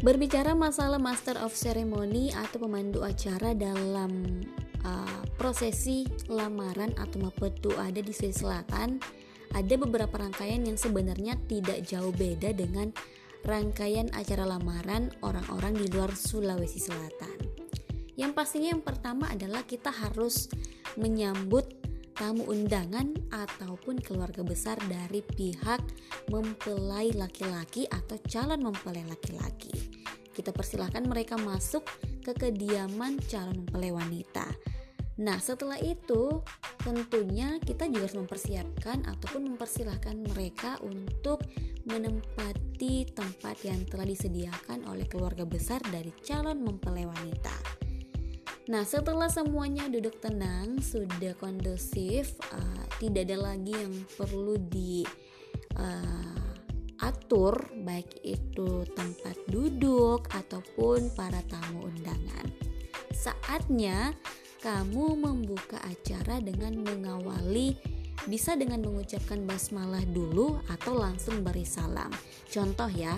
Berbicara masalah Master of Ceremony atau pemandu acara dalam uh, prosesi lamaran atau mapetu ada di Sulawesi Selatan, ada beberapa rangkaian yang sebenarnya tidak jauh beda dengan rangkaian acara lamaran orang-orang di luar Sulawesi Selatan. Yang pastinya yang pertama adalah kita harus menyambut tamu undangan ataupun keluarga besar dari pihak mempelai laki-laki atau calon mempelai laki-laki. Kita persilahkan mereka masuk ke kediaman calon mempelai wanita. Nah, setelah itu tentunya kita juga harus mempersiapkan ataupun mempersilahkan mereka untuk menempati tempat yang telah disediakan oleh keluarga besar dari calon mempelai wanita. Nah, setelah semuanya duduk tenang, sudah kondusif, uh, tidak ada lagi yang perlu di uh, atur, baik itu tempat duduk ataupun para tamu undangan. Saatnya kamu membuka acara dengan mengawali bisa dengan mengucapkan basmalah dulu atau langsung beri salam. Contoh ya.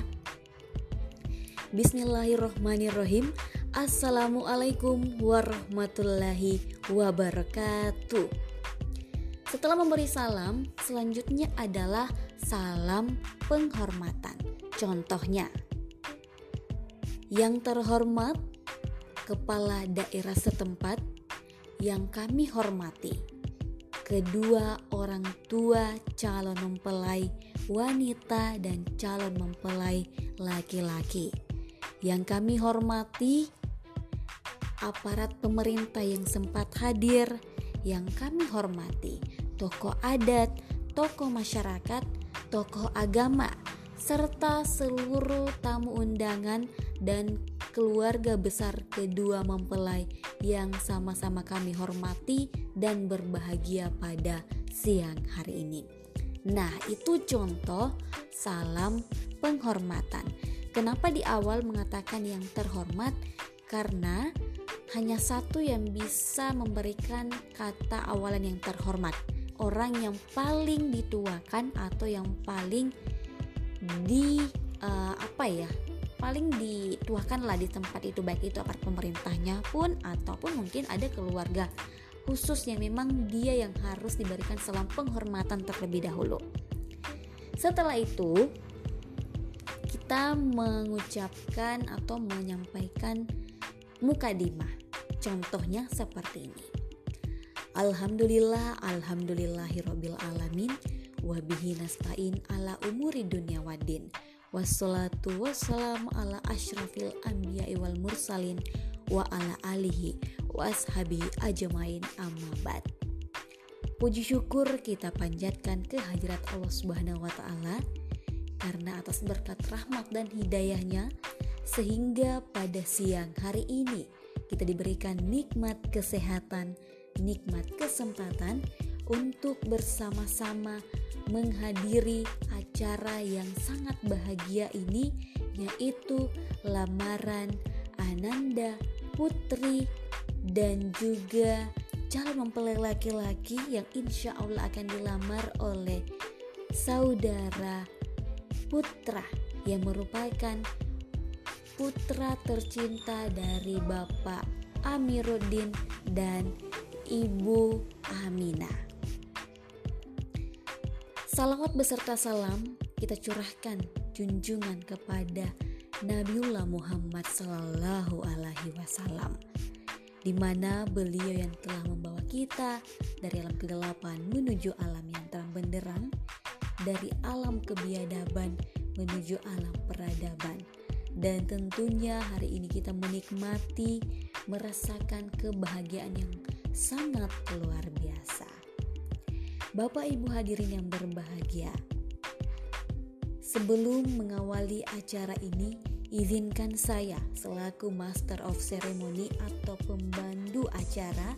Bismillahirrohmanirrohim. Assalamualaikum warahmatullahi wabarakatuh. Setelah memberi salam, selanjutnya adalah salam penghormatan. Contohnya, yang terhormat kepala daerah setempat yang kami hormati, kedua orang tua calon mempelai wanita dan calon mempelai laki-laki. Yang kami hormati aparat pemerintah yang sempat hadir yang kami hormati, tokoh adat, tokoh masyarakat, tokoh agama, serta seluruh tamu undangan dan keluarga besar kedua mempelai yang sama-sama kami hormati dan berbahagia pada siang hari ini. Nah, itu contoh salam penghormatan. Kenapa di awal mengatakan yang terhormat? Karena hanya satu yang bisa memberikan kata awalan yang terhormat. Orang yang paling dituakan atau yang paling di uh, apa ya? paling dituakan lah di tempat itu baik itu apart pemerintahnya pun ataupun mungkin ada keluarga khusus yang memang dia yang harus diberikan salam penghormatan terlebih dahulu. Setelah itu, kita mengucapkan atau menyampaikan mukadimah. Contohnya seperti ini. Alhamdulillah, alhamdulillahirabbil alamin wa bihi nasta'in ala umuri dunya waddin. Wassalatu wassalamu ala asyrafil anbiya'i wal mursalin wa ala alihi wa ashabihi ajmain amma ba'd. Puji syukur kita panjatkan ke hadirat Allah Subhanahu wa taala karena atas berkat rahmat dan hidayahnya sehingga pada siang hari ini kita diberikan nikmat kesehatan, nikmat kesempatan untuk bersama-sama menghadiri acara yang sangat bahagia ini yaitu lamaran Ananda Putri dan juga calon mempelai laki-laki yang insya Allah akan dilamar oleh saudara Putra yang merupakan putra tercinta dari Bapak Amiruddin dan Ibu Amina. Salawat beserta salam kita curahkan junjungan kepada Nabiullah Muhammad Sallallahu Alaihi Wasallam di mana beliau yang telah membawa kita dari alam kegelapan menuju alam yang terang benderang, dari alam kebiadaban menuju alam peradaban dan tentunya hari ini kita menikmati merasakan kebahagiaan yang sangat luar biasa. Bapak Ibu hadirin yang berbahagia, sebelum mengawali acara ini, izinkan saya selaku Master of Ceremony atau pembantu acara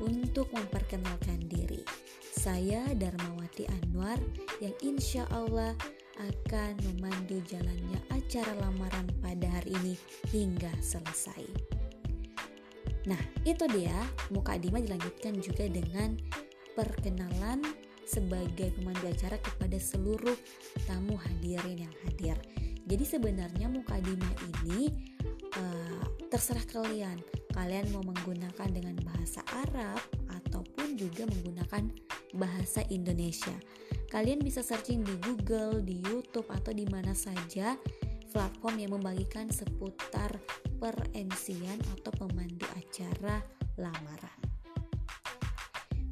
untuk memperkenalkan diri. Saya Darmawati Anwar yang insya Allah akan memandu jalannya acara lamaran pada hari ini hingga selesai. Nah, itu dia Mukadimah dilanjutkan juga dengan perkenalan sebagai pemandu acara kepada seluruh tamu hadirin yang hadir. Jadi sebenarnya mukadimah ini uh, terserah kalian. Kalian mau menggunakan dengan bahasa Arab ataupun juga menggunakan bahasa Indonesia. Kalian bisa searching di Google, di YouTube atau di mana saja platform yang membagikan seputar per atau pemandu acara lamaran.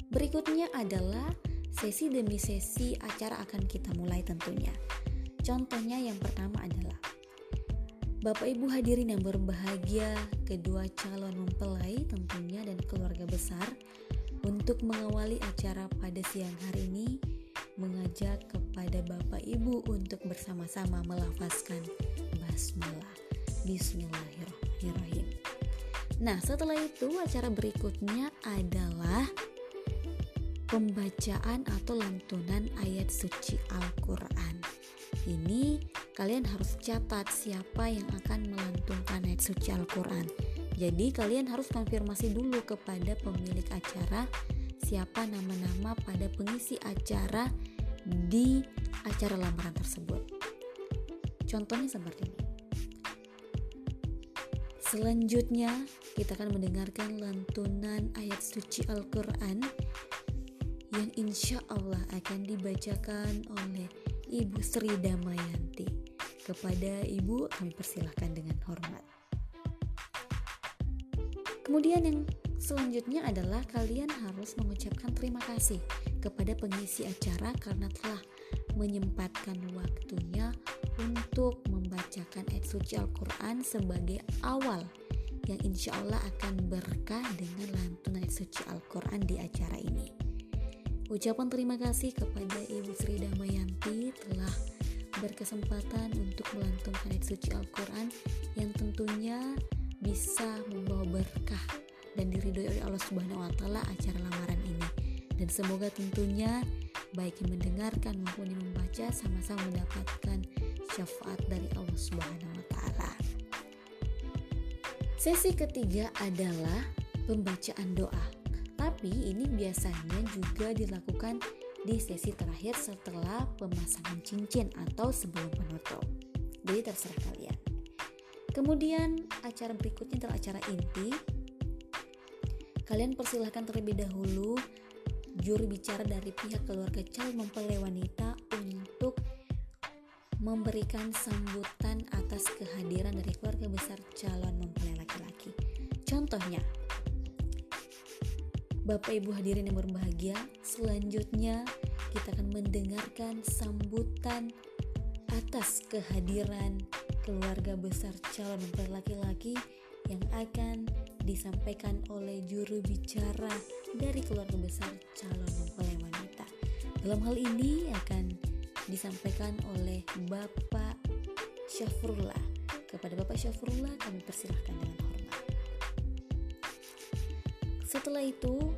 Berikutnya adalah sesi demi sesi acara akan kita mulai tentunya. Contohnya yang pertama adalah Bapak Ibu hadirin yang berbahagia, kedua calon mempelai tentunya dan keluarga besar untuk mengawali acara pada siang hari ini mengajak kepada Bapak Ibu untuk bersama-sama melafazkan basmalah. Bismillahirrahmanirrahim. Nah, setelah itu acara berikutnya adalah pembacaan atau lantunan ayat suci Al-Qur'an. Ini kalian harus catat siapa yang akan melantunkan ayat suci Al-Qur'an. Jadi kalian harus konfirmasi dulu kepada pemilik acara siapa nama-nama pada pengisi acara di acara lamaran tersebut. Contohnya seperti ini. Selanjutnya, kita akan mendengarkan lantunan ayat suci Al-Quran yang insya Allah akan dibacakan oleh Ibu Sri Damayanti. Kepada Ibu, kami persilahkan dengan hormat. Kemudian yang selanjutnya adalah kalian harus mengucapkan terima kasih kepada pengisi acara karena telah menyempatkan waktunya untuk membacakan ayat suci Al-Quran sebagai awal yang insya Allah akan berkah dengan lantunan ayat suci Al-Quran di acara ini. Ucapan terima kasih kepada Ibu Sri Damayanti telah berkesempatan untuk melantunkan ayat suci Al-Quran yang tentunya bisa membawa berkah dan diridhoi oleh Allah Subhanahu wa taala acara lamaran ini. Dan semoga tentunya baik yang mendengarkan maupun yang membaca sama-sama mendapatkan syafaat dari Allah Subhanahu wa taala. Sesi ketiga adalah pembacaan doa. Tapi ini biasanya juga dilakukan di sesi terakhir setelah pemasangan cincin atau sebelum penutup. Jadi terserah kalian. Kemudian acara berikutnya adalah acara inti. Kalian persilahkan terlebih dahulu juru bicara dari pihak keluarga calon mempelai wanita untuk memberikan sambutan atas kehadiran dari keluarga besar calon mempelai laki-laki. Contohnya, Bapak Ibu hadirin yang berbahagia, selanjutnya kita akan mendengarkan sambutan atas kehadiran keluarga besar calon mempelai laki-laki yang akan disampaikan oleh juru bicara dari keluarga besar calon mempelai wanita. Dalam hal ini akan disampaikan oleh Bapak Syafrullah. Kepada Bapak Syafrullah kami persilahkan dengan hormat. Setelah itu,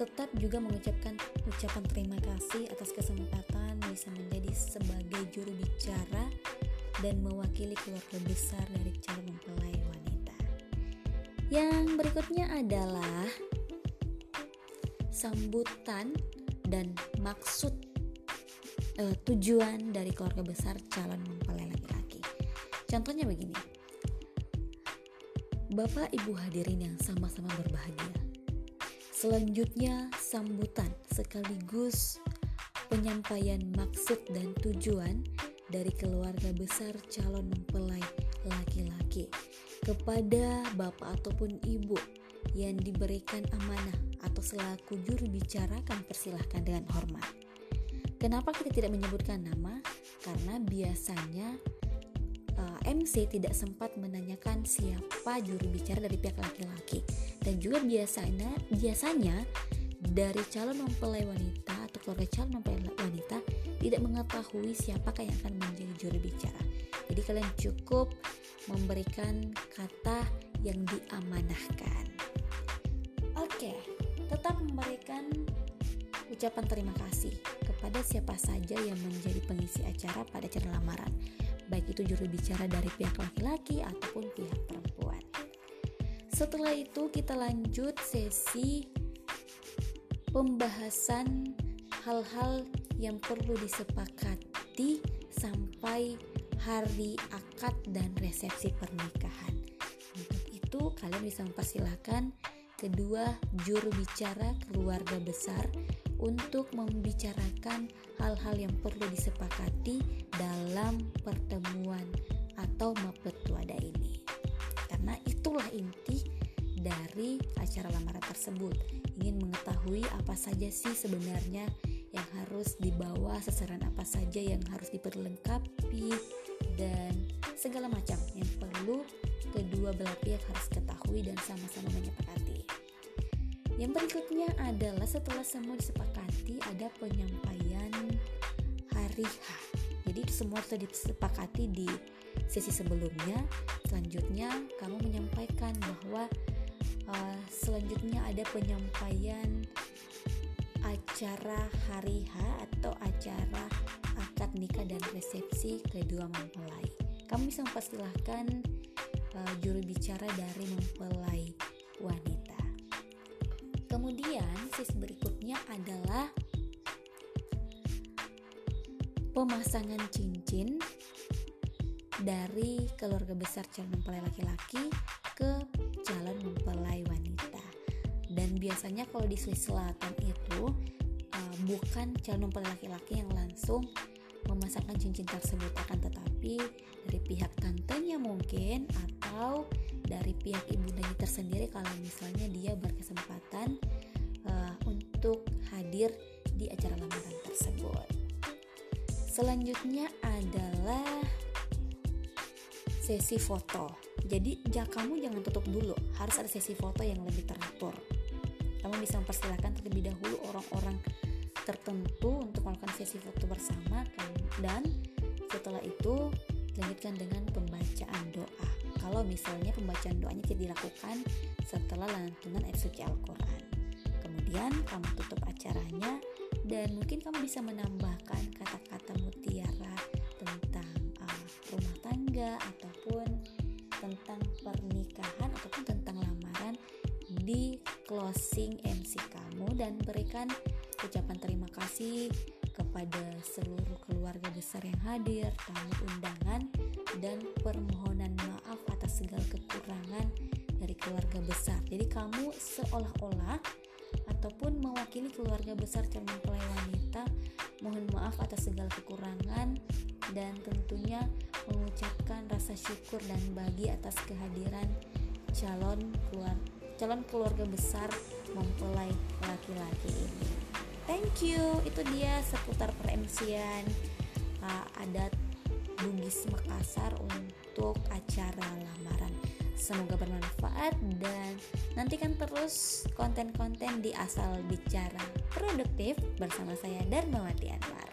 tetap juga mengucapkan ucapan terima kasih atas kesempatan bisa menjadi sebagai juru bicara dan mewakili keluarga besar dari calon mempelai. Yang berikutnya adalah sambutan dan maksud uh, tujuan dari keluarga besar calon mempelai laki-laki. Contohnya begini. Bapak Ibu hadirin yang sama-sama berbahagia. Selanjutnya sambutan sekaligus penyampaian maksud dan tujuan dari keluarga besar calon mempelai laki-laki kepada bapak ataupun ibu yang diberikan amanah atau selaku juru bicara kami persilahkan dengan hormat. Kenapa kita tidak menyebutkan nama? Karena biasanya uh, eh, MC tidak sempat menanyakan siapa juru bicara dari pihak laki-laki dan juga biasanya biasanya dari calon mempelai wanita atau keluarga calon mempelai wanita tidak mengetahui siapakah yang akan menjadi juru bicara. Jadi kalian cukup memberikan kata yang diamanahkan. Oke, tetap memberikan ucapan terima kasih kepada siapa saja yang menjadi pengisi acara pada acara lamaran, baik itu juru bicara dari pihak laki-laki ataupun pihak perempuan. Setelah itu kita lanjut sesi pembahasan hal-hal yang perlu disepakati sampai hari akad dan resepsi pernikahan. Untuk itu kalian bisa mempersilahkan kedua juru bicara keluarga besar untuk membicarakan hal-hal yang perlu disepakati dalam pertemuan atau mapetuada ini. Karena itulah inti dari acara lamaran tersebut. Ingin mengetahui apa saja sih sebenarnya yang harus dibawa, sasaran apa saja yang harus diperlengkapi, dan segala macam yang perlu kedua belah pihak harus ketahui dan sama-sama menyepakati. Yang berikutnya adalah setelah semua disepakati ada penyampaian hari H. Jadi semua sudah disepakati di sesi sebelumnya. Selanjutnya kamu menyampaikan bahwa uh, selanjutnya ada penyampaian acara hari H atau acara akad nikah dan resepsi kedua mempelai. Kamu bisa mempersilahkan uh, juru bicara dari mempelai wanita. Kemudian sesi berikutnya adalah pemasangan cincin dari keluarga besar calon mempelai laki-laki ke calon mempelai wanita. Dan biasanya kalau di Swiss Selatan itu bukan calon mempelai laki-laki yang langsung memasangkan cincin tersebut akan tetapi dari pihak tantenya mungkin atau dari pihak ibundanya tersendiri kalau misalnya dia berkesempatan uh, untuk hadir di acara lamaran tersebut. Selanjutnya adalah sesi foto. Jadi kamu jangan tutup dulu, harus ada sesi foto yang lebih teratur. Kamu bisa mempersilahkan terlebih dahulu orang-orang tertentu untuk melakukan sesi foto bersama kan? Dan setelah itu dilanjutkan dengan pembacaan doa. Kalau misalnya pembacaan doanya tidak dilakukan setelah lantunan ayat suci Al-Quran. Kemudian kamu tutup acaranya dan mungkin kamu bisa menambahkan kata-kata mutiara tentang uh, rumah tangga ataupun tentang pernikahan ataupun tentang lamaran di closing MC kamu dan berikan ucapan terima kasih kepada seluruh keluarga besar yang hadir, tamu undangan, dan permohonan maaf atas segala kekurangan dari keluarga besar. Jadi kamu seolah-olah ataupun mewakili keluarga besar calon mempelai wanita mohon maaf atas segala kekurangan dan tentunya mengucapkan rasa syukur dan bagi atas kehadiran calon keluar calon keluarga besar mempelai laki-laki ini thank you. Itu dia seputar peremsian uh, adat Bugis Makassar untuk acara lamaran. Semoga bermanfaat dan nantikan terus konten-konten di asal bicara produktif bersama saya Darmawati Anwar